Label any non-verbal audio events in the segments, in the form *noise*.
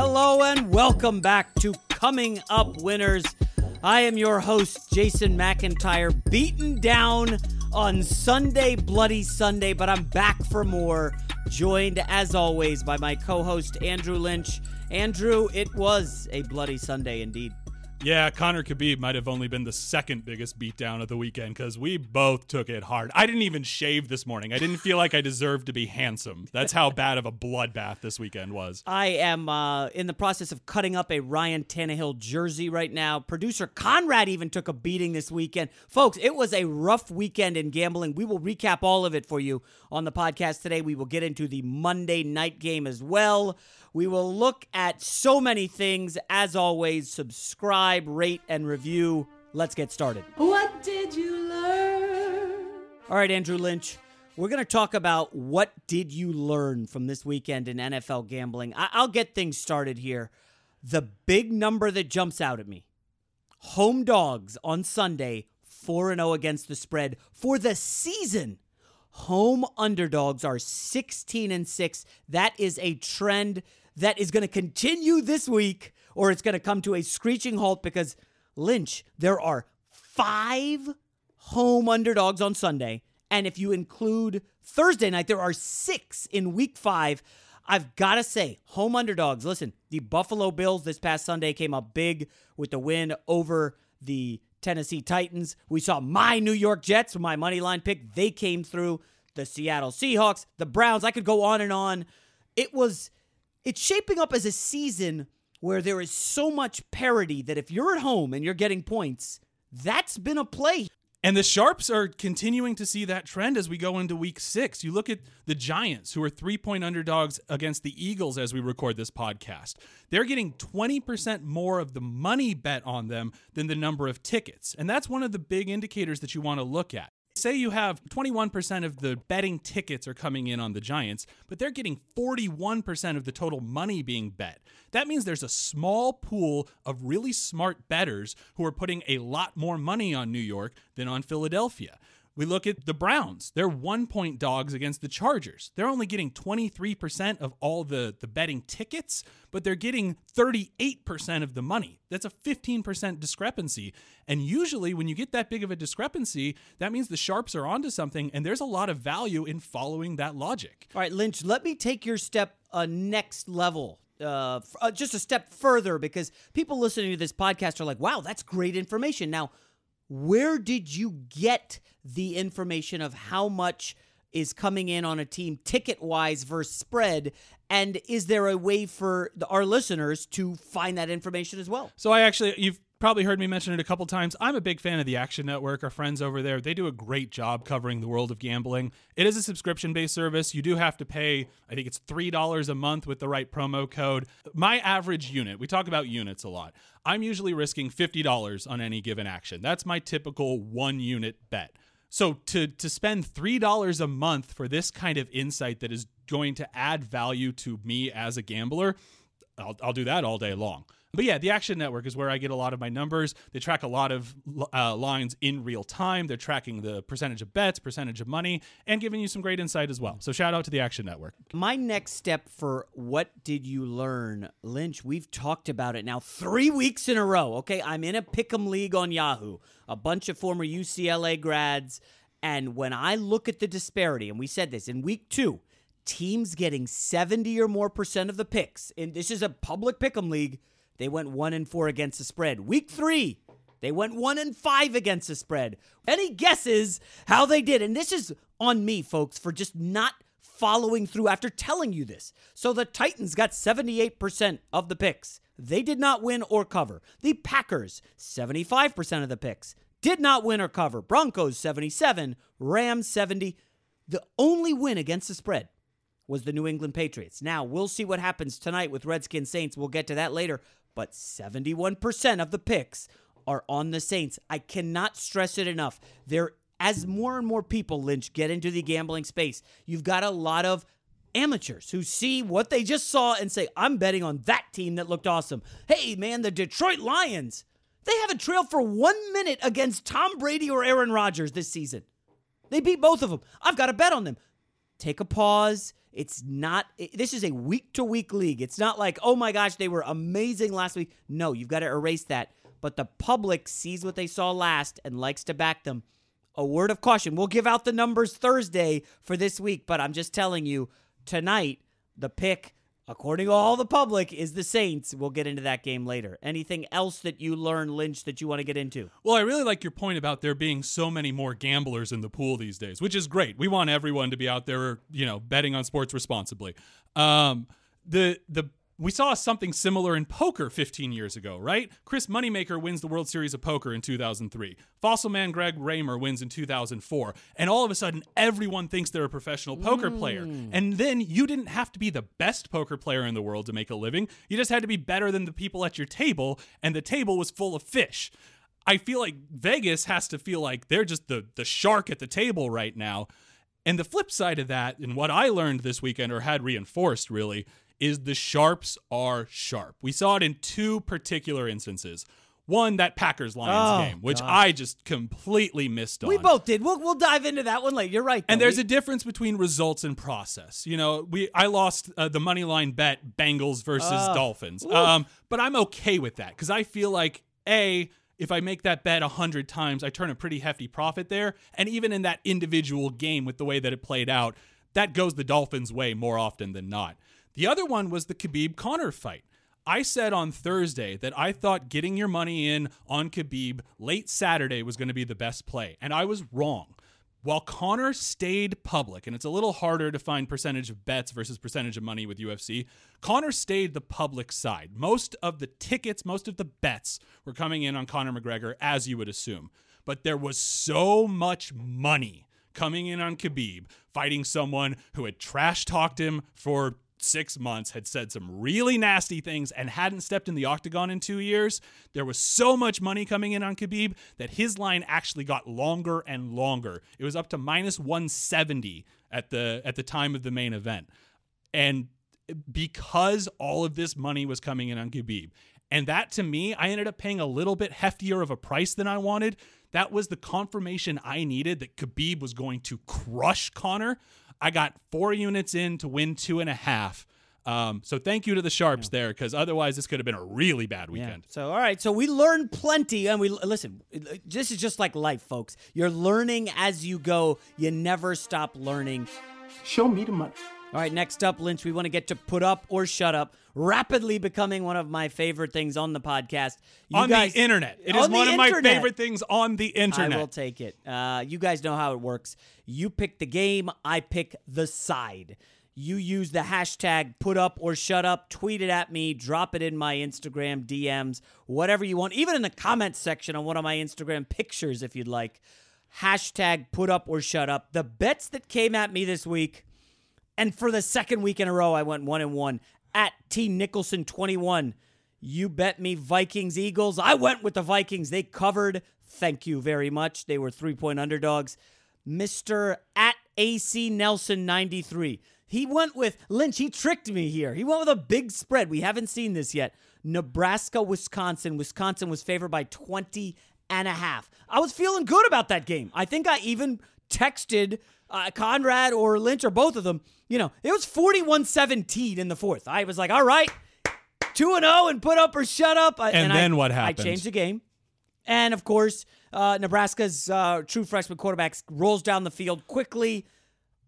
Hello and welcome back to Coming Up Winners. I am your host, Jason McIntyre, beaten down on Sunday, Bloody Sunday, but I'm back for more. Joined as always by my co host, Andrew Lynch. Andrew, it was a Bloody Sunday indeed. Yeah, Conor Khabib might have only been the second biggest beatdown of the weekend because we both took it hard. I didn't even shave this morning. I didn't feel like I deserved to be handsome. That's how bad of a bloodbath this weekend was. I am uh, in the process of cutting up a Ryan Tannehill jersey right now. Producer Conrad even took a beating this weekend. Folks, it was a rough weekend in gambling. We will recap all of it for you on the podcast today. We will get into the Monday night game as well. We will look at so many things. As always, subscribe, rate, and review. Let's get started. What did you learn? All right, Andrew Lynch. We're going to talk about what did you learn from this weekend in NFL gambling. I- will get things started here. The big number that jumps out at me. Home dogs on Sunday, 4 0 against the spread for the season. Home underdogs are 16 and 6. That is a trend that is going to continue this week, or it's going to come to a screeching halt because Lynch, there are five home underdogs on Sunday. And if you include Thursday night, there are six in week five. I've got to say, home underdogs. Listen, the Buffalo Bills this past Sunday came up big with the win over the Tennessee Titans. We saw my New York Jets, my money line pick. They came through. The Seattle Seahawks, the Browns. I could go on and on. It was it's shaping up as a season where there is so much parity that if you're at home and you're getting points, that's been a play. And the Sharps are continuing to see that trend as we go into week six. You look at the Giants, who are three point underdogs against the Eagles as we record this podcast. They're getting 20% more of the money bet on them than the number of tickets. And that's one of the big indicators that you want to look at. Say you have 21% of the betting tickets are coming in on the Giants, but they're getting 41% of the total money being bet. That means there's a small pool of really smart bettors who are putting a lot more money on New York than on Philadelphia. We look at the Browns. They're one point dogs against the Chargers. They're only getting 23% of all the, the betting tickets, but they're getting 38% of the money. That's a 15% discrepancy. And usually, when you get that big of a discrepancy, that means the sharps are onto something, and there's a lot of value in following that logic. All right, Lynch, let me take your step a next level uh, uh, just a step further because people listening to this podcast are like, wow, that's great information. Now, where did you get the information of how much is coming in on a team ticket wise versus spread? And is there a way for the, our listeners to find that information as well? So I actually, you've probably heard me mention it a couple times. I'm a big fan of the Action Network. Our friends over there, they do a great job covering the world of gambling. It is a subscription based service. You do have to pay, I think it's $3 a month with the right promo code. My average unit, we talk about units a lot. I'm usually risking $50 on any given action. That's my typical one unit bet. So to to spend $3 a month for this kind of insight that is going to add value to me as a gambler, I'll, I'll do that all day long. But yeah, the Action Network is where I get a lot of my numbers. They track a lot of uh, lines in real time. They're tracking the percentage of bets, percentage of money, and giving you some great insight as well. So shout out to the Action Network. My next step for what did you learn, Lynch? We've talked about it now three weeks in a row. Okay, I'm in a pick'em league on Yahoo. A bunch of former UCLA grads, and when I look at the disparity, and we said this in week two, teams getting 70 or more percent of the picks, and this is a public pick'em league they went one and four against the spread. Week three, they went one and five against the spread. Any guesses how they did? And this is on me, folks, for just not following through after telling you this. So the Titans got 78% of the picks. They did not win or cover. The Packers, 75% of the picks, did not win or cover. Broncos, 77. Rams, 70. The only win against the spread was the New England Patriots. Now, we'll see what happens tonight with Redskins Saints. We'll get to that later but 71% of the picks are on the Saints. I cannot stress it enough. There as more and more people lynch get into the gambling space, you've got a lot of amateurs who see what they just saw and say, "I'm betting on that team that looked awesome." Hey, man, the Detroit Lions. They haven't trailed for 1 minute against Tom Brady or Aaron Rodgers this season. They beat both of them. I've got to bet on them. Take a pause. It's not, it- this is a week to week league. It's not like, oh my gosh, they were amazing last week. No, you've got to erase that. But the public sees what they saw last and likes to back them. A word of caution. We'll give out the numbers Thursday for this week, but I'm just telling you, tonight, the pick, according to all the public, is the Saints. We'll get into that game later. Anything else that you learn, Lynch, that you want to get into? Well, I really like your point about there being so many more gamblers in the pool these days, which is great. We want everyone to be out there, you know, betting on sports responsibly. Um, the the we saw something similar in poker 15 years ago, right? Chris Moneymaker wins the World Series of Poker in 2003. Fossil Man Greg Raymer wins in 2004. And all of a sudden, everyone thinks they're a professional poker player. Mm. And then you didn't have to be the best poker player in the world to make a living. You just had to be better than the people at your table, and the table was full of fish. I feel like Vegas has to feel like they're just the the shark at the table right now. And the flip side of that, and what I learned this weekend, or had reinforced really, is the sharps are sharp. We saw it in two particular instances. One, that Packers Lions Oh, game, which gosh. I just completely missed on. We both did. We'll, we'll dive into that one later. You're right. And there's We- a difference between results and process. You know, we I lost uh, the money line bet Bengals versus Oh. Dolphins, um, but I'm okay with that because I feel like a if I make that bet a hundred times, I turn a pretty hefty profit there. And even in that individual game, with the way that it played out, that goes the Dolphins' way more often than not. The other one was the Khabib Conor fight. I said on Thursday that I thought getting your money in on Khabib late Saturday was going to be the best play, and I was wrong. While Conor stayed public, and it's a little harder to find percentage of bets versus percentage of money with UFC, Conor stayed the public side. Most of the tickets, most of the bets were coming in on Conor McGregor, as you would assume. But there was so much money coming in on Khabib, fighting someone who had trash talked him for six months, had said some really nasty things, and hadn't stepped in the octagon in two years. There was so much money coming in on Khabib that his line actually got longer and longer. It was up to minus 170 at the at the time of the main event. And because all of this money was coming in on Khabib. And that to me, I ended up paying a little bit heftier of a price than I wanted. That was the confirmation I needed that Khabib was going to crush Conor. I got four units in to win two and a half. Um, so thank you to the sharps there, because otherwise this could have been a really bad Yeah. weekend. So, all right. So we learned plenty, and we listen. This is just like life, folks. You're learning as you go. You never stop learning. Show me the money. All right. Next up, Lynch. We want to get to put up or shut up. Rapidly becoming one of my favorite things on the podcast. You on guys- the internet. It is on the one of my favorite things on the internet. I will take it. Uh, you guys know how it works. You pick the game, I pick the side. You use the hashtag put up or shut up, tweet it at me, drop it in my Instagram DMs, whatever you want, even in the comments section on one of my Instagram pictures if you'd like. Hashtag put up or shut up. The bets that came at me this week, and for the second week in a row, I went one and one at T Nicholson 21. You bet me Vikings Eagles. I went with the Vikings. They covered. Thank you very much. They were three point underdogs. Mr. at AC Nelson 93. He went with Lynch. He tricked me here. He went with a big spread. We haven't seen this yet. Nebraska, Wisconsin. Wisconsin was favored by 20 and a half. I was feeling good about that game. I think I even texted uh, Conrad or Lynch or both of them. You know, it was 41 17 in the fourth. I was like, all right, 2 and 0 and put up or shut up. I- And I- then what happened? I changed the game. And of course, uh, Nebraska's uh, true freshman quarterback rolls down the field quickly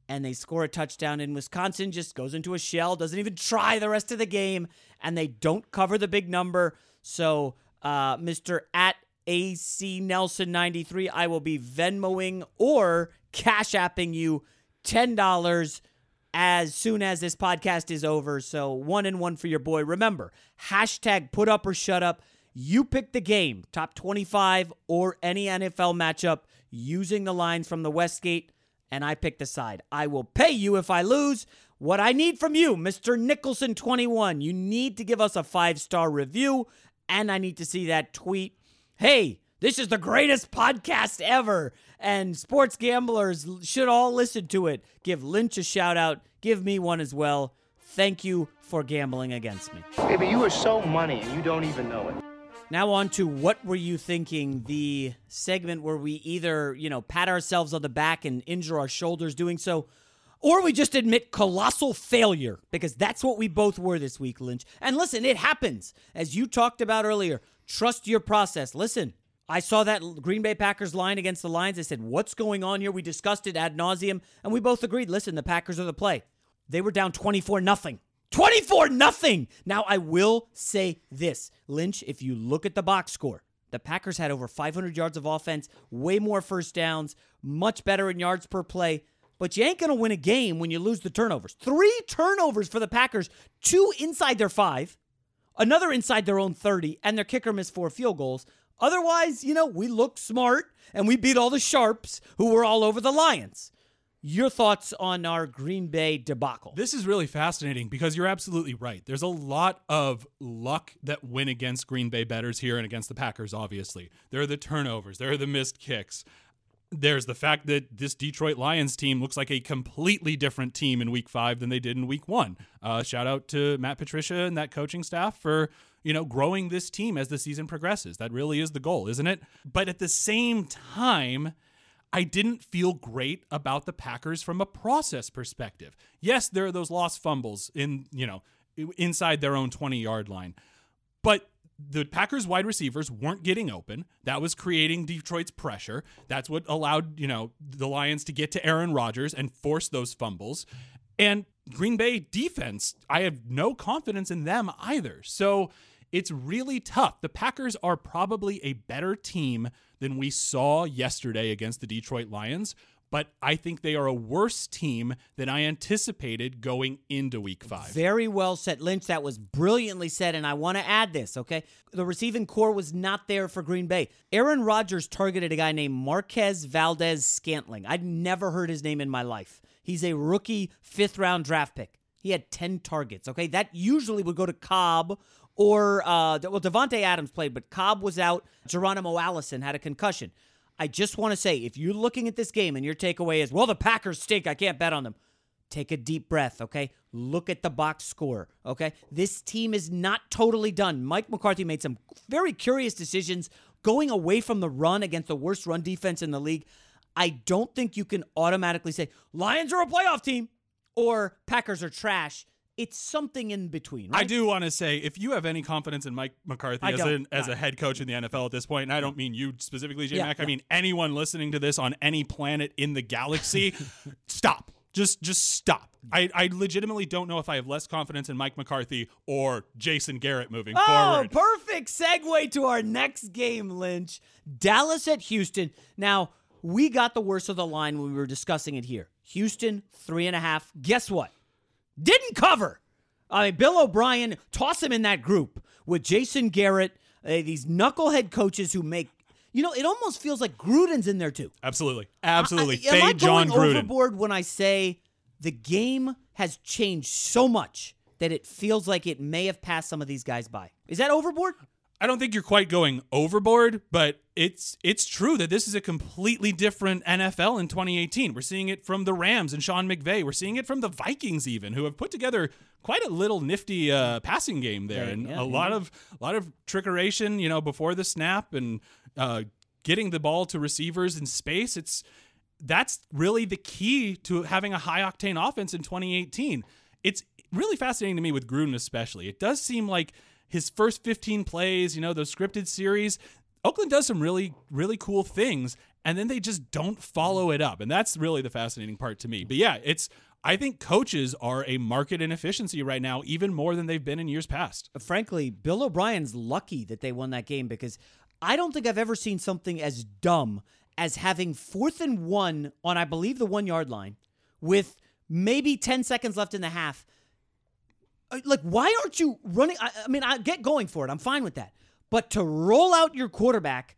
and they score a touchdown. And Wisconsin just goes into a shell, doesn't even try the rest of the game, and they don't cover the big number. So, uh, Mr. at AC Nelson 93, I will be Venmoing or Cash Apping you $10 as soon as this podcast is over. So, one and one for your boy. Remember, hashtag put up or shut up. You pick the game, top 25 or any NFL matchup using the lines from the Westgate and I pick the side. I will pay you if I lose. What I need from you, Mr. Nicholson 21, you need to give us a five star review, and I need to see that tweet. Hey, this is the greatest podcast ever, and sports gamblers should all listen to it. Give Lynch a shout out, give me one as well. Thank you for gambling against me. Baby, you are so money and you don't even know it. Now on to what were you thinking? The segment where we either, you know, pat ourselves on the back and injure our shoulders doing so, or we just admit colossal failure because that's what we both were this week, Lynch. And listen, it happens. As you talked about earlier, trust your process. Listen, I saw that Green Bay Packers line against the Lions. I said, What's going on here? We discussed it ad nauseum, and we both agreed listen, the Packers are the play. They were down 24 nothing. 24 nothing. Now, I will say this Lynch, if you look at the box score, the Packers had over 500 yards of offense, way more first downs, much better in yards per play. But you ain't going to win a game when you lose the turnovers. Three turnovers for the Packers, two inside their five, another inside their own 30, and their kicker missed four field goals. Otherwise, you know, we looked smart and we beat all the Sharps who were all over the Lions. Your thoughts on our Green Bay debacle? This is really fascinating because you're absolutely right. There's a lot of luck that went against Green Bay bettors here and against the Packers, obviously. There are the turnovers, there are the missed kicks. There's the fact that this Detroit Lions team looks like a completely different team in week five than they did in week one. Uh, shout out to Matt Patricia and that coaching staff for you know, growing this team as the season progresses. That really is the goal, isn't it? But at the same time, I didn't feel great about the Packers from a process perspective. Yes, there are those lost fumbles in, you know, inside their own 20 yard line. But the Packers wide receivers weren't getting open. That was creating Detroit's pressure. That's what allowed, you know, the Lions to get to Aaron Rodgers and force those fumbles. And Green Bay defense, I have no confidence in them either. So it's really tough. The Packers are probably a better team than we saw yesterday against the Detroit Lions, but I think they are a worse team than I anticipated going into week five. Very well said, Lynch. That was brilliantly said, and I want to add this, okay? The receiving corps was not there for Green Bay. Aaron Rodgers targeted a guy named Marquez Valdes Scantling. I'd never heard his name in my life. He's a rookie fifth round draft pick. He had 10 targets, okay? That usually would go to Cobb or uh, well, Davante Adams played, but Cobb was out. Geronimo Allison had a concussion. I just want to say, if you're looking at this game and your takeaway is, well, the Packers stink, I can't bet on them. Take a deep breath, okay? Look at the box score, okay? This team is not totally done. Mike McCarthy made some very curious decisions going away from the run against the worst run defense in the league. I don't think you can automatically say Lions are a playoff team or Packers are trash it's something in between. Right? I do want to say, if you have any confidence in Mike McCarthy as, a, as a head coach in the NFL at this point, and I don't mean you specifically, J Mac, yeah, I mean anyone listening to this on any planet in the galaxy, *laughs* stop. Just just stop. I, I legitimately don't know if I have less confidence in Mike McCarthy or Jason Garrett moving oh, forward. perfect segue to our next game, Lynch. Dallas at Houston. Now, we got the worst of the line when we were discussing it here. Houston, three and a half. Guess what? Didn't cover. I mean, Bill O'Brien, toss him in that group with Jason Garrett, uh, these knucklehead coaches who make. You know, it almost feels like Gruden's in there too. Absolutely, absolutely. I, I, am I John going Gruden. overboard when I say the game has changed so much that it feels like it may have passed some of these guys by? Is that overboard? I don't think you're quite going overboard, but it's it's true that this is a completely different NFL in 2018. We're seeing it from the Rams and Sean McVay. We're seeing it from the Vikings even, who have put together quite a little nifty uh, passing game there, and yeah, a yeah. lot of a lot of trickeration, you know, before the snap and uh, getting the ball to receivers in space. It's that's really the key to having a high octane offense in 2018. It's really fascinating to me with Gruden, especially. It does seem like his first 15 plays, you know, those scripted series, Oakland does some really, really cool things, and then they just don't follow it up. And that's really the fascinating part to me. But yeah, it's I think coaches are a market inefficiency right now, even more than they've been in years past. Frankly, Bill O'Brien's lucky that they won that game because I don't think I've ever seen something as dumb as having fourth and one on, I believe, the one yard line with maybe 10 seconds left in the half like why aren't you running? I, I, mean i get going for it. I'm fine with that. But to roll out your quarterback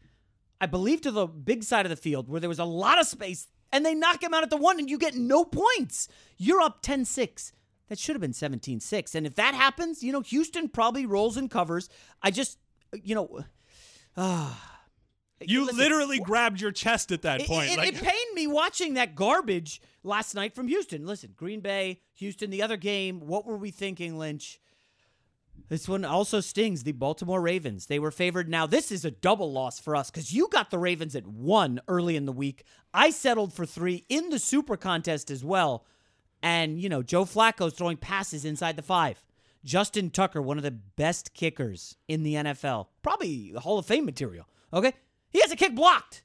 i believe to the big side of the field where there was a lot of space and they knock him out at the one and you get no points you're up 10-6 that should have been 17-6 and if that happens you know houston probably rolls and covers. I just you know uh, you Listen, literally grabbed your chest at that it, point. It, like, it, pained me watching that garbage last night from Houston. Listen, Green Bay, Houston, the other game. What were we thinking, Lynch? This one also stings the Baltimore Ravens. They were favored. Now, this is a double loss for us because you got the Ravens at one early in the week. I settled for three in the super contest as well. And, you know, Joe Flacco's throwing passes inside the five. Justin Tucker, one of the best kickers in the NFL, probably Hall of Fame material. Okay, he has a kick blocked.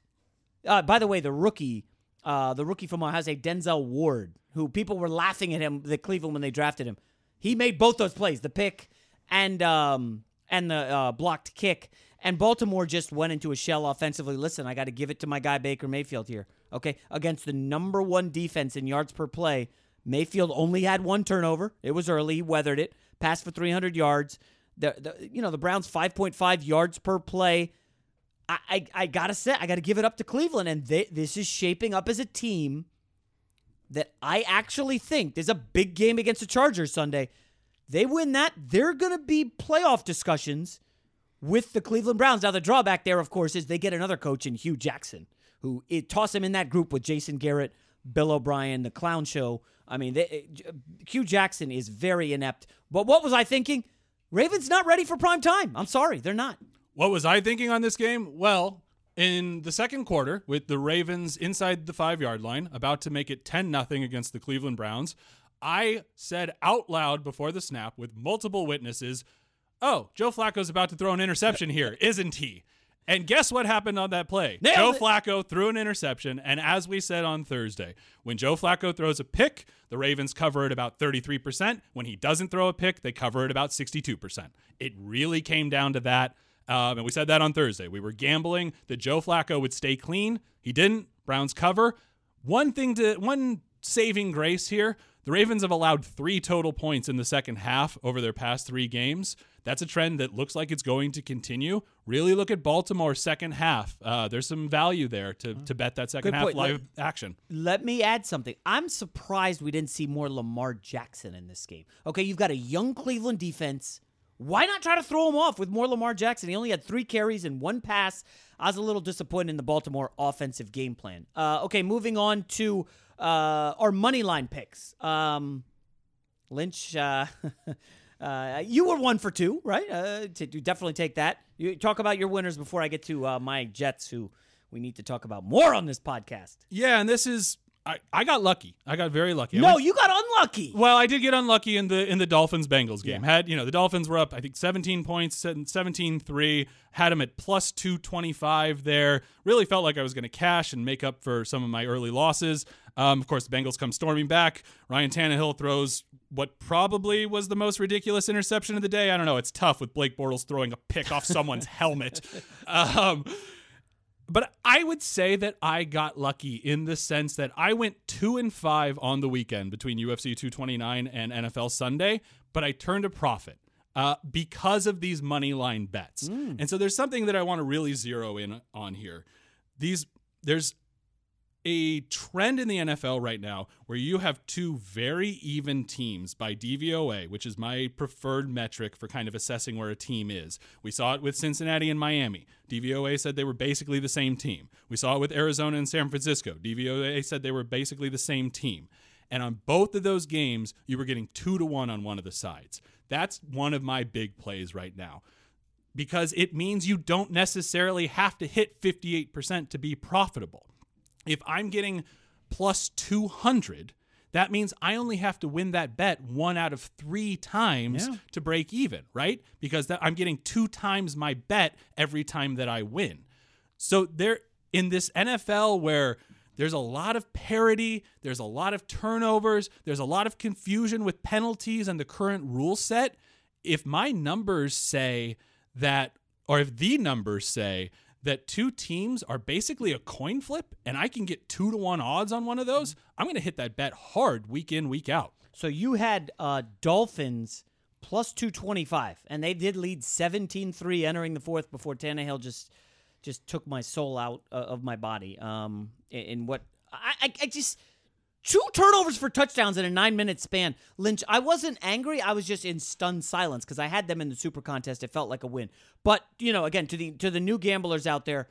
Uh, by the way, the rookie, uh, the rookie from Ohio State, Denzel Ward, who people were laughing at him, the Cleveland when they drafted him, he made both those plays, the pick and um, and the uh, blocked kick. And Baltimore just went into a shell offensively. Listen, I got to give it to my guy Baker Mayfield here. Okay, against the number one defense in yards per play, Mayfield only had one turnover. It was early. He weathered it. Passed for 300 yards. The, the you know the Browns 5.5 yards per play. I I, I gotta say I gotta give it up to Cleveland, and they, this is shaping up as a team that I actually think there's a big game against the Chargers Sunday. They win that, they're gonna be playoff discussions with the Cleveland Browns. Now the drawback there, of course, is they get another coach in Hue Jackson, who it, toss him in that group with Jason Garrett, Bill O'Brien, the Clown Show. I mean, they, eh, Hue Jackson is very inept. But what was I thinking? Ravens not ready for prime time. I'm sorry, they're not. What was I thinking on this game? Well, in the second quarter, with the Ravens inside the five yard line, about to make it 10 0 against the Cleveland Browns, I said out loud before the snap with multiple witnesses, Oh, Joe Flacco's about to throw an interception here, isn't he? And guess what happened on that play? Nailed Joe it. Flacco threw an interception. And as we said on Thursday, when Joe Flacco throws a pick, the Ravens cover it about 33%. When he doesn't throw a pick, they cover it about 62%. It really came down to that. Um, and we said that on Thursday. We were gambling that Joe Flacco would stay clean. He didn't. Browns cover. One thing to one saving grace here. The Ravens have allowed three total points in the second half over their past three games. That's a trend that looks like it's going to continue. Really look at Baltimore's second half. Uh, there's some value there to, to bet that second Good half point. live action. Let me add something. I'm surprised we didn't see more Lamar Jackson in this game. Okay, you've got a young Cleveland defense. Why not try to throw him off with more Lamar Jackson? He only had three carries and one pass. I was a little disappointed in the Baltimore offensive game plan. Uh, okay, moving on to uh, our money line picks. Um, Lynch, uh, *laughs* uh, you were one for two, right? Uh, to definitely take that. You talk about your winners before I get to uh, my Jets, who we need to talk about more on this podcast. Yeah, and this is I, I got lucky. I got very lucky. I No, went- you got unlucky. Well, I did get unlucky in the in the Dolphins Bengals game. Had you know the Dolphins were up, I think 17 points, 17-3, had them at plus 225 there. Really felt like I was going to cash and make up for some of my early losses. Um, of course, the Bengals come storming back. Ryan Tannehill throws what probably was the most ridiculous interception of the day. I don't know. It's tough with Blake Bortles throwing a pick off someone's *laughs* helmet. Um, but I would say that I got lucky in the sense that I went two and five on the weekend between UFC 229 and NFL Sunday, but I turned a profit uh, because of these money line bets. And so there's something that I want to really zero in on here. These there's a trend in the NFL right now where you have two very even teams by DVOA, which is my preferred metric for kind of assessing where a team is. We saw it with Cincinnati and Miami. DVOA said they were basically the same team. We saw it with Arizona and San Francisco. DVOA said they were basically the same team. And on both of those games, you were getting two to one on one of the sides. That's one of my big plays right now because it means you don't necessarily have to hit 58% to be profitable. If I'm getting plus 200, that means I only have to win that bet one out of three times Yeah. to break even, right? Because that, I'm getting two times my bet every time that I win. So there in this NFL where there's a lot of parity, there's a lot of turnovers, there's a lot of confusion with penalties and the current rule set. If my numbers say that, or if the numbers say that two teams are basically a coin flip and I can get two to one odds on one of those, I'm going to hit that bet hard week in, week out. So you had uh, Dolphins plus 225, and they did lead 17 3 entering the fourth before Tannehill just just took my soul out uh, of my body. Um, in, what I, I, I just. Two turnovers for touchdowns in a nine minute span. Lynch, I wasn't angry. I was just in stunned silence because I had them in the super contest. It felt like a win. But, you know, again, to the to the new gamblers out there,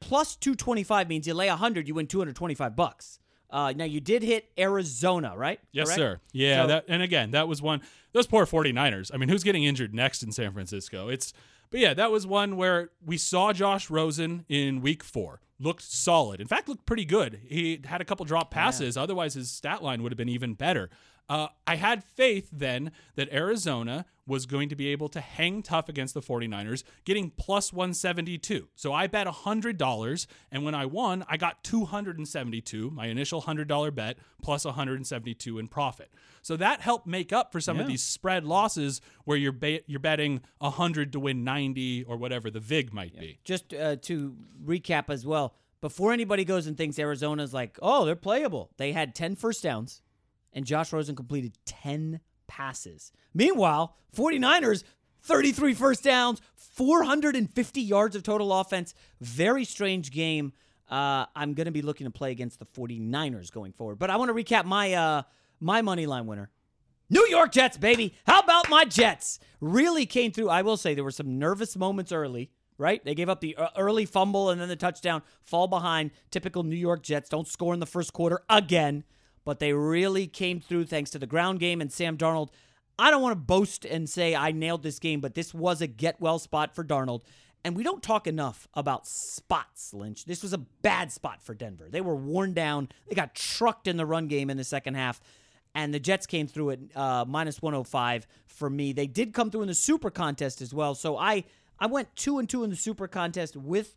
plus 225 means you lay 100, you win 225 bucks. Uh, now, you did hit Arizona, right? Yes, Correct? sir. Yeah, So- that and again, that was one those poor 49ers. I mean, who's getting injured next in San Francisco? It's but yeah, that was one where we saw Josh Rosen in week 4. Looked solid. In fact, looked pretty good. He had a couple drop passes. Otherwise, his stat line would have been even better. Uh, I had faith then that Arizona was going to be able to hang tough against the 49ers, getting plus 172. So I bet $100, and when I won, I got 272, my initial $100 bet, plus 172 in profit. So that helped make up for some of these spread losses where you're ba- you're betting 100 to win 90 or whatever the vig might be. Just uh, to recap as well, before anybody goes and thinks Arizona's like, oh, they're playable, they had 10 first downs, and Josh Rosen completed 10 passes. Meanwhile, 49ers, 33 first downs, 450 yards of total offense. Very strange game. Uh, I'm going to be looking to play against the 49ers going forward. But I want to recap my uh, my money line winner. New York Jets, baby. How about my Jets? Really came through. I will say there were some nervous moments early, right? They gave up the uh, early fumble and then the touchdown, fall behind. Typical New York Jets don't score in the first quarter again, but they really came through thanks to the ground game and Sam Darnold. I don't want to boast and say I nailed this game, but this was a get well spot for Darnold. And we don't talk enough about spots, Lynch. This was a bad spot for Denver. They were worn down. They got trucked in the run game in the second half and the Jets came through at uh, minus 105 for me. They did come through in the Super Contest as well, so I I went two and two in the Super Contest with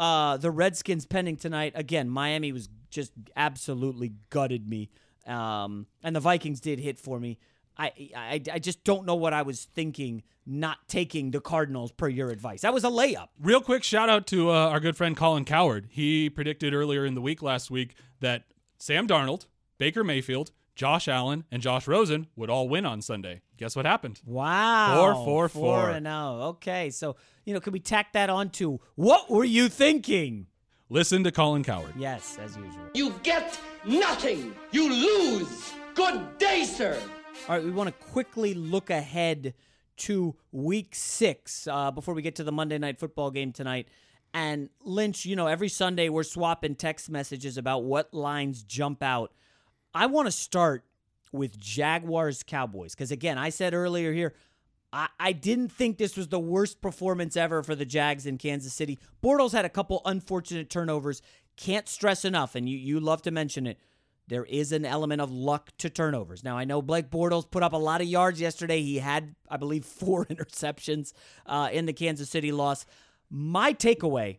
uh, the Redskins pending tonight. Again, Miami was just absolutely gutted me, um, and the Vikings did hit for me. I, I I just don't know what I was thinking not taking the Cardinals per your advice. That was a layup. Real quick shout out to uh, our good friend Colin Cowherd. He predicted earlier in the week last week that Sam Darnold, Baker Mayfield, Josh Allen, and Josh Rosen would all win on Sunday. Guess what happened? Wow. Four, four, Four four. and oh. Okay. So, you know, could we tack that on to what were you thinking? Listen to Colin Cowherd. Yes, as usual. You get nothing. You lose. Good day, sir. All right, we want to quickly look ahead to week six uh, before we get to the Monday night football game tonight. And Lynch, you know, every Sunday we're swapping text messages about what lines jump out. I want to start with Jaguars Cowboys because, again, I said earlier here, I, didn't think this was the worst performance ever for the Jags in Kansas City. Bortles had a couple unfortunate turnovers. Can't stress enough, and you, you love to mention it. There is an element of luck to turnovers. Now, I know Blake Bortles put up a lot of yards yesterday. He had, I believe, *laughs* four interceptions uh, in the Kansas City loss. My takeaway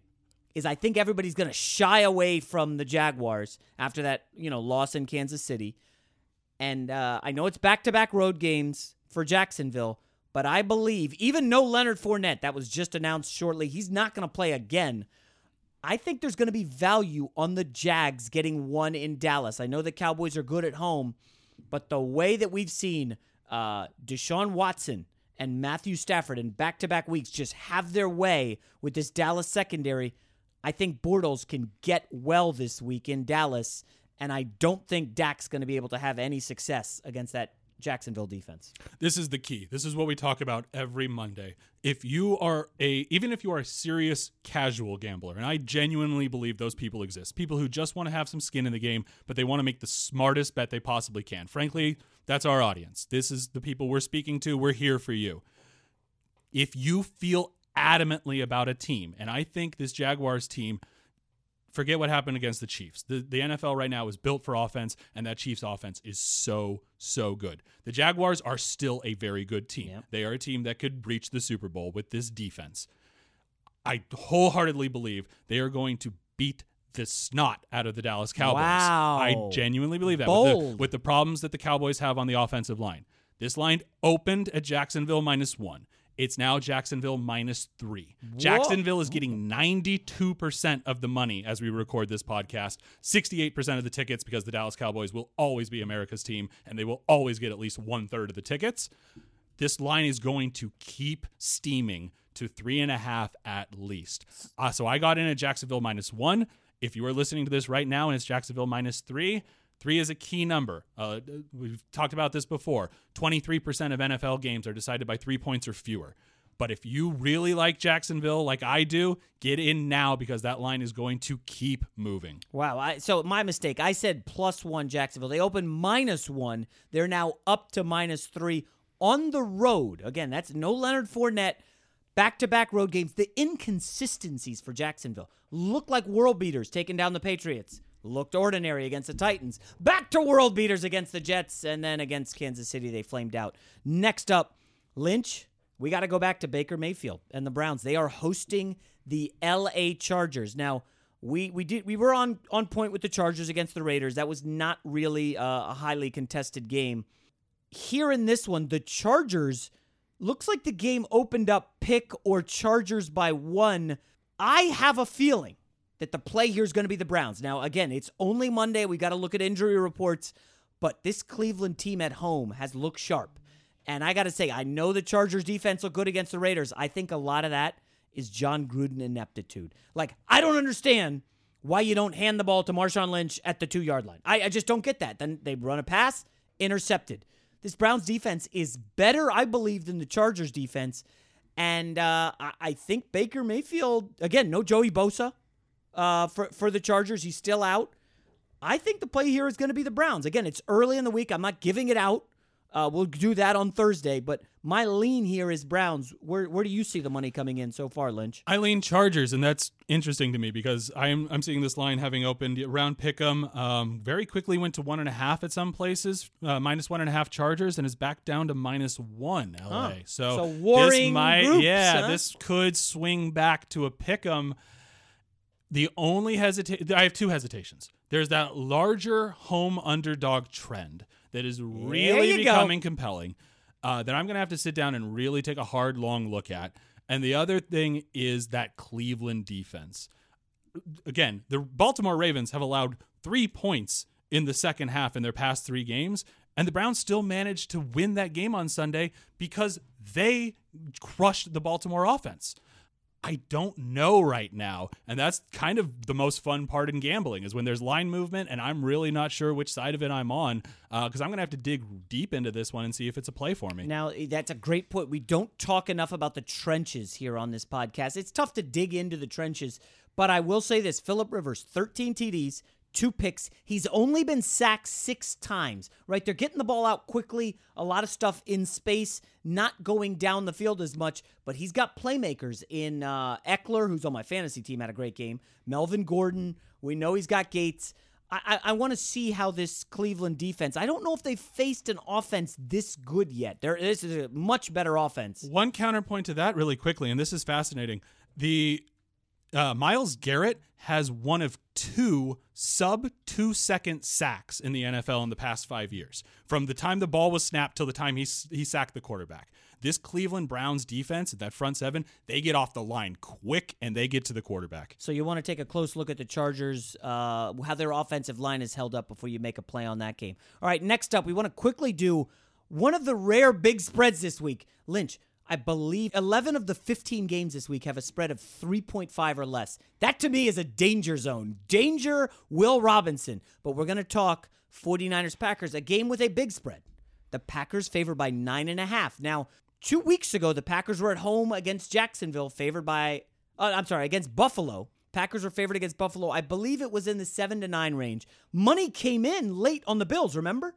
is I think everybody's going to shy away from the Jaguars after that, you know, loss in Kansas City. And uh, I know it's back-to-back road games for Jacksonville, but I believe even no Leonard Fournette, that was just announced shortly, he's not going to play again. I think there's going to be value on the Jags getting one in Dallas. I know the Cowboys are good at home, but the way that we've seen uh, Deshaun Watson and Matthew Stafford in back to back weeks just have their way with this Dallas secondary, I think Bortles can get well this week in Dallas. And I don't think Dak's going to be able to have any success against that Jacksonville defense. This is the key. This is what we talk about every Monday. If you are a even if you are a serious casual gambler, and I genuinely believe those people exist. People who just want to have some skin in the game, but they want to make the smartest bet they possibly can. Frankly, that's our audience. This is the people we're speaking to. We're here for you. If you feel adamantly about a team, and I think this Jaguars team forget what happened against the Chiefs. The the NFL right now is built for offense, and that Chiefs offense is so so good. The Jaguars are still a very good team. Yep. They are a team that could reach the Super Bowl with this defense. I wholeheartedly believe they are going to beat the snot out of the Dallas Cowboys. Wow. I genuinely believe that with the, with the problems that the Cowboys have on the offensive line. This line opened at Jacksonville minus one. It's now Jacksonville minus three. Jacksonville is getting 92% of the money as we record this podcast, 68% of the tickets because the Dallas Cowboys will always be America's team and they will always get at least one third of the tickets. This line is going to keep steaming to three and a half at least. Uh, so I got in at Jacksonville minus one. If you are listening to this right now and it's Jacksonville minus three, three is a key number. Uh, we've talked about this before. 23% of NFL games are decided by three points or fewer. But if you really like Jacksonville, like I do, get in now because that line is going to keep moving. Wow. I, so my mistake. I said plus one Jacksonville. They opened minus one. They're now up to minus three on the road. Again, that's no Leonard Fournette. Back to back road games. The inconsistencies for Jacksonville look like world beaters taking down the Patriots. Looked ordinary against the Titans. Back to world beaters against the Jets. And then against Kansas City, they flamed out. Next up, Lynch. We got to go back to Baker Mayfield and the Browns. They are hosting the LA Chargers. Now, we we did we were on on point with the Chargers against the Raiders. That was not really uh, a highly contested game. Here in this one, the Chargers looks like the game opened up pick or Chargers by one. I have a feeling that the play here is going to be the Browns. Now, again, it's only Monday. We got to look at injury reports, but this Cleveland team at home has looked sharp. And I got to say, I know the Chargers defense looked good against the Raiders. I think a lot of that is Jon Gruden ineptitude. Like, I don't understand why you don't hand the ball to Marshawn Lynch at the two yard line. I, I just don't get that. Then they run a pass, intercepted. This Browns defense is better, I believe, than the Chargers defense. And uh, I, I think Baker Mayfield, again, no Joey Bosa uh, for, for the Chargers. He's still out. I think the play here is going to be the Browns. Again, it's early in the week. I'm not giving it out. Uh, we'll do that on Thursday, but my lean here is Browns. Where where do you see the money coming in so far, Lynch? I lean Chargers, and that's interesting to me because I'm I'm seeing this line having opened around Pick'em. Um, very quickly went to one and a half at some places, uh, minus one and a half Chargers, and is back down to minus one LA. Huh. So, So warring this might, groups, yeah, huh? this could swing back to a Pick'em. The only hesitation, I have two hesitations. There's that larger home underdog trend that is really you go. becoming compelling uh, that I'm going to have to sit down and really take a hard, long look at. And the other thing is that Cleveland defense. Again, the Baltimore Ravens have allowed three points in the second half in their past three games, and the Browns still managed to win that game on Sunday because they crushed the Baltimore offense. I don't know right now. And that's kind of the most fun part in gambling is when there's line movement and I'm really not sure which side of it I'm on because I'm going to have to dig deep into this one and see if it's a play for me. Now, eh, that's a great point. We don't talk enough about the trenches here on this podcast. It's tough to dig into the trenches, but I will say this Philip Rivers, 13 TDs, two picks. He's only been sacked six times, right? They're getting the ball out quickly, a lot of stuff in space, not going down the field as much, but he's got playmakers in uh, Ekeler, who's on my fantasy team, had a great game, Melvin Gordon. We know he's got Gates. I, I, want to see how this Cleveland defense. I don't know if they've faced an offense this good yet. There, this is a much better offense. One counterpoint to that, really quickly, and this is fascinating. The uh, Myles Garrett has one of two sub two second sacks in the NFL in the past five years, from the time the ball was snapped till the time he he sacked the quarterback. This Cleveland Browns defense, at that front seven, they get off the line quick and they get to the quarterback. So you want to take a close look at the Chargers, uh, how their offensive line is held up before you make a play on that game. All right, next up, we want to quickly do one of the rare big spreads this week. Lynch, I believe 11 of the 15 games this week have a spread of 3.5 or less. That to me is a danger zone. Danger, Will Robinson. But we're going to talk 49ers Packers, a game with a big spread. The Packers favored by nine and a half. Now, two weeks ago, the Packers were at home against Jacksonville, favored by, uh, I'm sorry, against Buffalo. Packers were favored against Buffalo. I believe it was in the seven to nine range. Money came in late on the Bills, remember?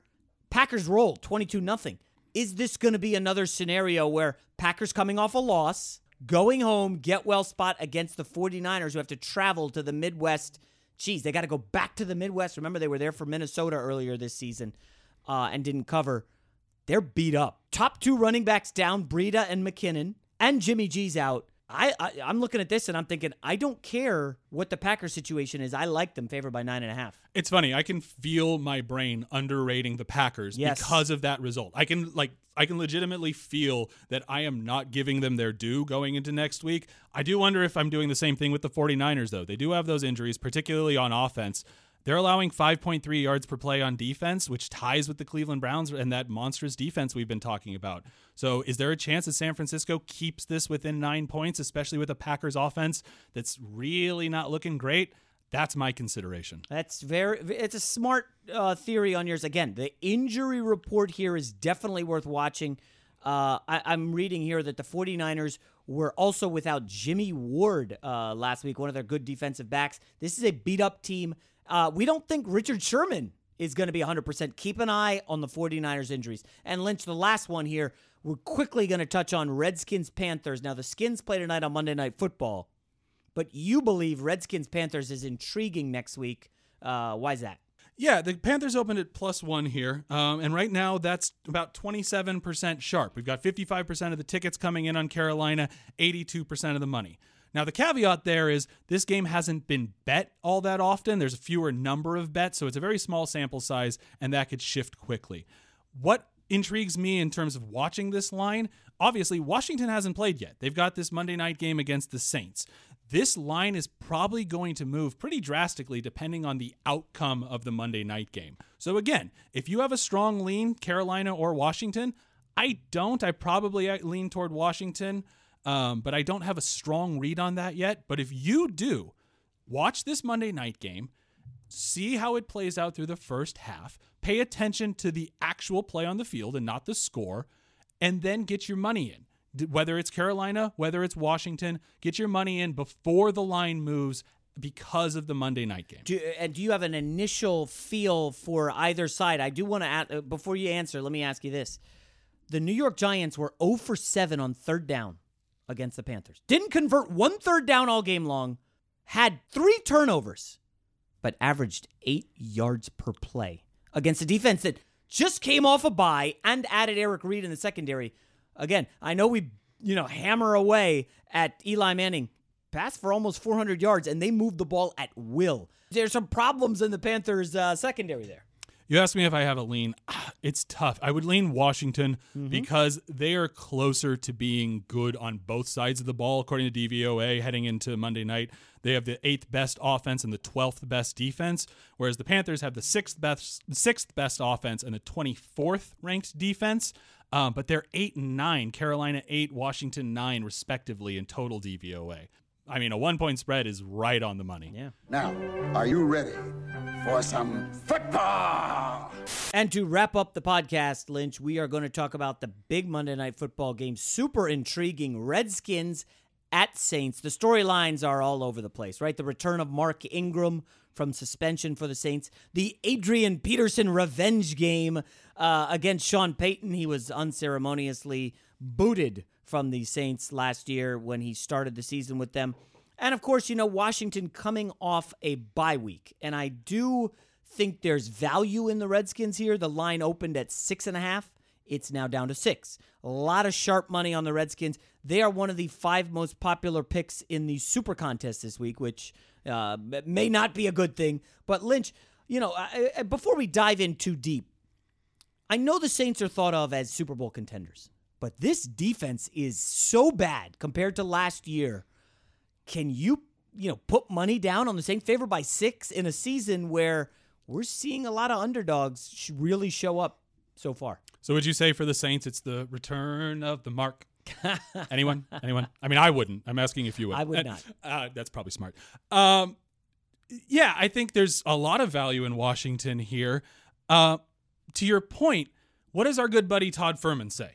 Packers rolled 22 nothing. Is this going to be another scenario where Packers coming off a loss, going home, get well spot against the 49ers who have to travel to the Midwest? Geez, they got to go back to the Midwest. Remember, they were there for Minnesota earlier this season uh, and didn't cover. They're beat up. Top two running backs down, Breida and McKinnon, and Jimmy G's out. I, I I'm looking at this and I'm thinking I don't care what the Packers situation is. I like them favored by nine and a half. It's funny. I can feel my brain underrating the Packers Yes. because of that result. I can like I can legitimately feel that I am not giving them their due going into next week. I do wonder if I'm doing the same thing with the 49ers though. They do have those injuries, particularly on offense. They're allowing 5.3 yards per play on defense, which ties with the Cleveland Browns and that monstrous defense we've been talking about. So, is there a chance that San Francisco keeps this within nine points, especially with a Packers offense that's really not looking great? That's my consideration. That's very. It's a smart uh, theory on yours. Again, the injury report here is definitely worth watching. Uh, I, I'm reading here that the 49ers were also without Jimmy Ward uh, last week, one of their good defensive backs. This is a beat up team. Uh, we don't think Richard Sherman is going to be 100%. Keep an eye on the 49ers injuries. And Lynch, the last one here. we're quickly going to touch on Redskins Panthers. Now, the Skins play tonight on Monday Night Football, but you believe Redskins Panthers is intriguing next week. Uh, why is that? Yeah, the Panthers opened at plus one here, um, and right now that's about 27% sharp. We've got 55% of the tickets coming in on Carolina, 82% of the money. Now, the caveat there is this game hasn't been bet all that often. There's a fewer number of bets, so it's a very small sample size, and that could shift quickly. What intrigues me in terms of watching this line obviously, Washington hasn't played yet. They've got this Monday night game against the Saints. This line is probably going to move pretty drastically depending on the outcome of the Monday night game. So, again, if you have a strong lean, Carolina or Washington, I don't. I probably uh, lean toward Washington, um, but I don't have a strong read on that yet. But if you do, watch this Monday night game, see how it plays out through the first half, pay attention to the actual play on the field and not the score, and then get your money in. Whether it's Carolina, whether it's Washington, get your money in before the line moves because of the Monday night game. Do, and do you have an initial feel for either side? I do want to add, before you answer, let me ask you this. The New York Giants were 0 for 7 on third down against the Panthers. Didn't convert one third down all game long, had three turnovers, but averaged eight yards per play against a defense that just came off a bye and added Eric Reid in the secondary. Again, I know we, you know, hammer away at Eli Manning, passed for almost 400 yards, and they moved the ball at will. There's some problems in the Panthers' uh, secondary there. You asked me if I have a lean. *sighs* It's tough. I would lean Washington because they are closer to being good on both sides of the ball, according to DVOA, heading into Monday night. They have the eighth best offense and the twelfth best defense, whereas the Panthers have the sixth best sixth best offense and the twenty fourth ranked defense. Um, but they're eight and nine, Carolina eight, Washington nine, respectively, in total DVOA. I mean, a one point spread is right on the money. Yeah. Now, are you ready for some football? And to wrap up the podcast, Lynch, we are going to talk about the big Monday Night Football game. Super intriguing. Redskins at Saints. The storylines are all over the place, right? The return of Mark Ingram from suspension for the Saints. The Adrian Peterson revenge game uh, against Sean Payton. He was unceremoniously booted from the Saints last year when he started the season with them. And of course, you know, Washington coming off a bye week. And I do think there's value in the Redskins here. The line opened at six and a half. It's now down to six. A lot of sharp money on the Redskins. They are one of the five most popular picks in the Super Contest this week, which uh, may not be a good thing. But Lynch, you know, I, I- before we dive in too deep, I know the Saints are thought of as Super Bowl contenders, but this defense is so bad compared to last year. Can you, you know, put money down on the Saints favored by six in a season where we're seeing a lot of underdogs really show up so far? So would you say for the Saints it's the return of the mark? *laughs* Anyone? Anyone? I mean, I wouldn't. I'm asking if you would. I would Uh, not. Uh, that's probably smart. Um, yeah, I think there's a lot of value in Washington here. Uh, to your point, what does our good buddy Todd Fuhrman say?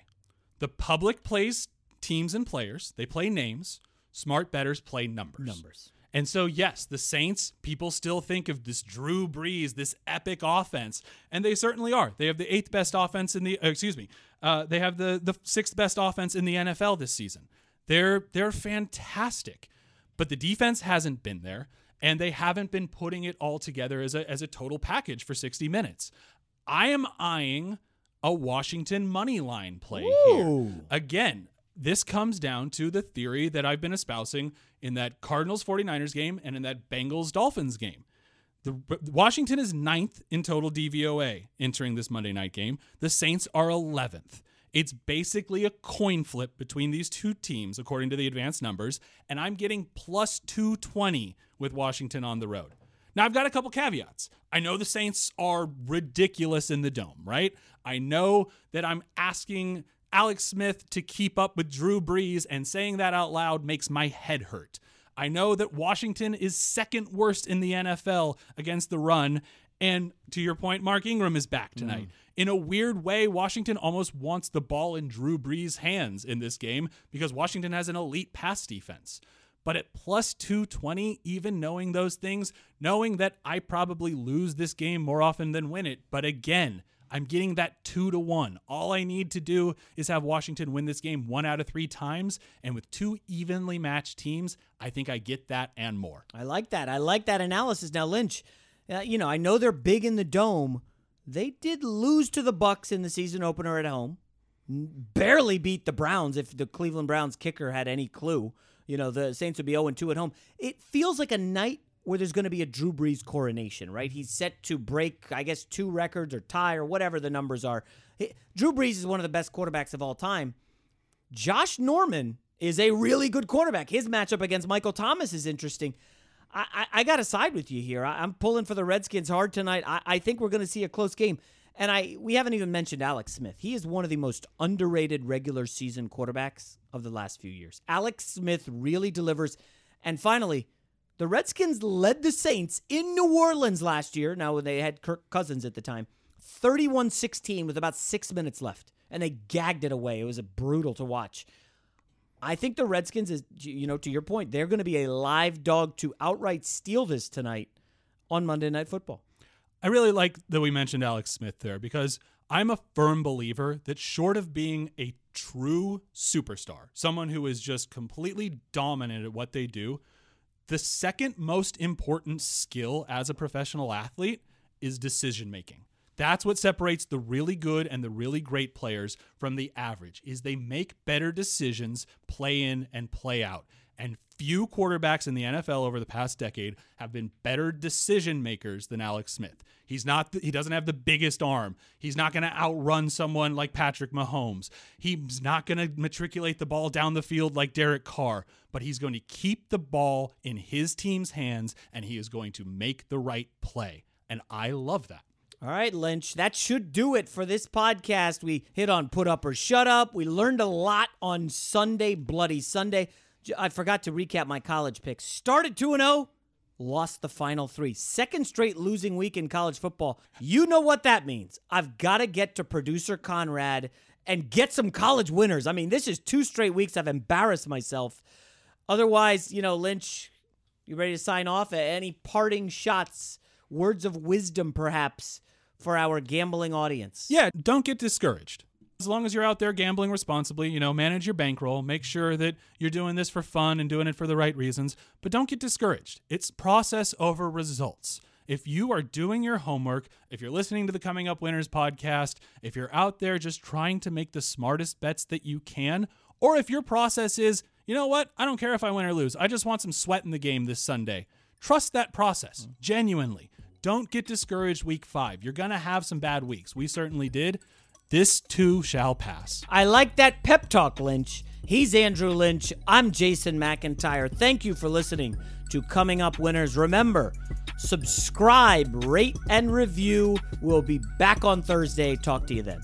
The public plays teams and players. They play names. Smart bettors play numbers. Numbers. And so, yes, the Saints, people still think of this Drew Brees, this epic offense, and they certainly are. They have the eighth best offense in the, uh, excuse me, uh, they have the the sixth best offense in the NFL this season. They're they're fantastic, but the defense hasn't been there, and they haven't been putting it all together as a as a total package for sixty minutes. I am eyeing a Washington money line play here. Again, this comes down to the theory that I've been espousing in that Cardinals 49ers game and in that Bengals Dolphins game. The Washington is ninth in total DVOA entering this Monday night game. The Saints are 11th. It's basically a coin flip between these two teams, according to the advanced numbers, and I'm getting plus 220 with Washington on the road. Now, I've got a couple caveats. I know the Saints are ridiculous in the dome, right? I know that I'm asking Alex Smith to keep up with Drew Brees, and saying that out loud makes my head hurt. I know that Washington is second worst in the NFL against the run. And to your point, Mark Ingram is back tonight. Mm. In a weird way, Washington almost wants the ball in Drew Brees' hands in this game because Washington has an elite pass defense. But at plus 220, even knowing those things, knowing that I probably lose this game more often than win it, but again, I'm getting that two to one. All I need to do is have Washington win this game one out of three times. And with two evenly matched teams, I think I get that and more. I like that. I like that analysis. Now, Lynch, uh, you know, I know they're big in the dome. They did lose to the Bucs in the season opener at home. Barely beat the Browns if the Cleveland Browns kicker had any clue. You know, the Saints would be 0 2 at home. It feels like a night where there's going to be a Drew Brees coronation, right? He's set to break, I guess, two records or tie or whatever the numbers are. Drew Brees is one of the best quarterbacks of all time. Josh Norman is a really good quarterback. His matchup against Michael Thomas is interesting. I, I, I got to side with you here. I, am pulling for the Redskins hard tonight. I, I think we're going to see a close game. And I we haven't even mentioned Alex Smith. He is one of the most underrated regular season quarterbacks of the last few years. Alex Smith really delivers. And finally, the Redskins led the Saints in New Orleans last year. Now they had Kirk Cousins at the time. 31-16 with about 6 minutes left and they gagged it away. It was brutal to watch. I think the Redskins is you know to your point, they're going to be a live dog to outright steal this tonight on Monday Night Football. I really like that we mentioned Alex Smith there because I'm a firm believer that short of being a true superstar, someone who is just completely dominant at what they do, the second most important skill as a professional athlete is decision making. That's what separates the really good and the really great players from the average is they make better decisions play in and play out. And few quarterbacks in the NFL over the past decade have been better decision makers than Alex Smith. He's not he doesn't have the biggest arm. He's not going to outrun someone like Patrick Mahomes. He's not going to matriculate the ball down the field like Derek Carr, but he's going to keep the ball in his team's hands and he is going to make the right play. And I love that. All right, Lynch, that should do it for this podcast. We hit on put up or shut up. We learned a lot on Sunday, Bloody Sunday. I forgot to recap my college picks. Started 2 0, lost the final three. Second straight losing week in college football. You know what that means. I've got to get to producer Conrad and get some college winners. I mean, this is two straight weeks I've embarrassed myself. Otherwise, you know, Lynch, you ready to sign off? Any parting shots, words of wisdom, perhaps? for our gambling audience. Yeah, don't get discouraged. As long as you're out there gambling responsibly, you know, manage your bankroll, make sure that you're doing this for fun and doing it for the right reasons, but don't get discouraged. It's process over results. If you are doing your homework, if you're listening to the Coming Up Winners podcast, if you're out there just trying to make the smartest bets that you can, or if your process is, you know what, I don't care if I win or lose, I just want some sweat in the game this Sunday. Trust that process, mm-hmm. genuinely. Don't get discouraged week five. You're going to have some bad weeks. We certainly did. This too shall pass. I like that pep talk, Lynch. He's Andrew Lynch. I'm Jason McIntyre. Thank you for listening to Coming Up Winners. Remember, subscribe, rate, and review. We'll be back on Thursday. Talk to you then.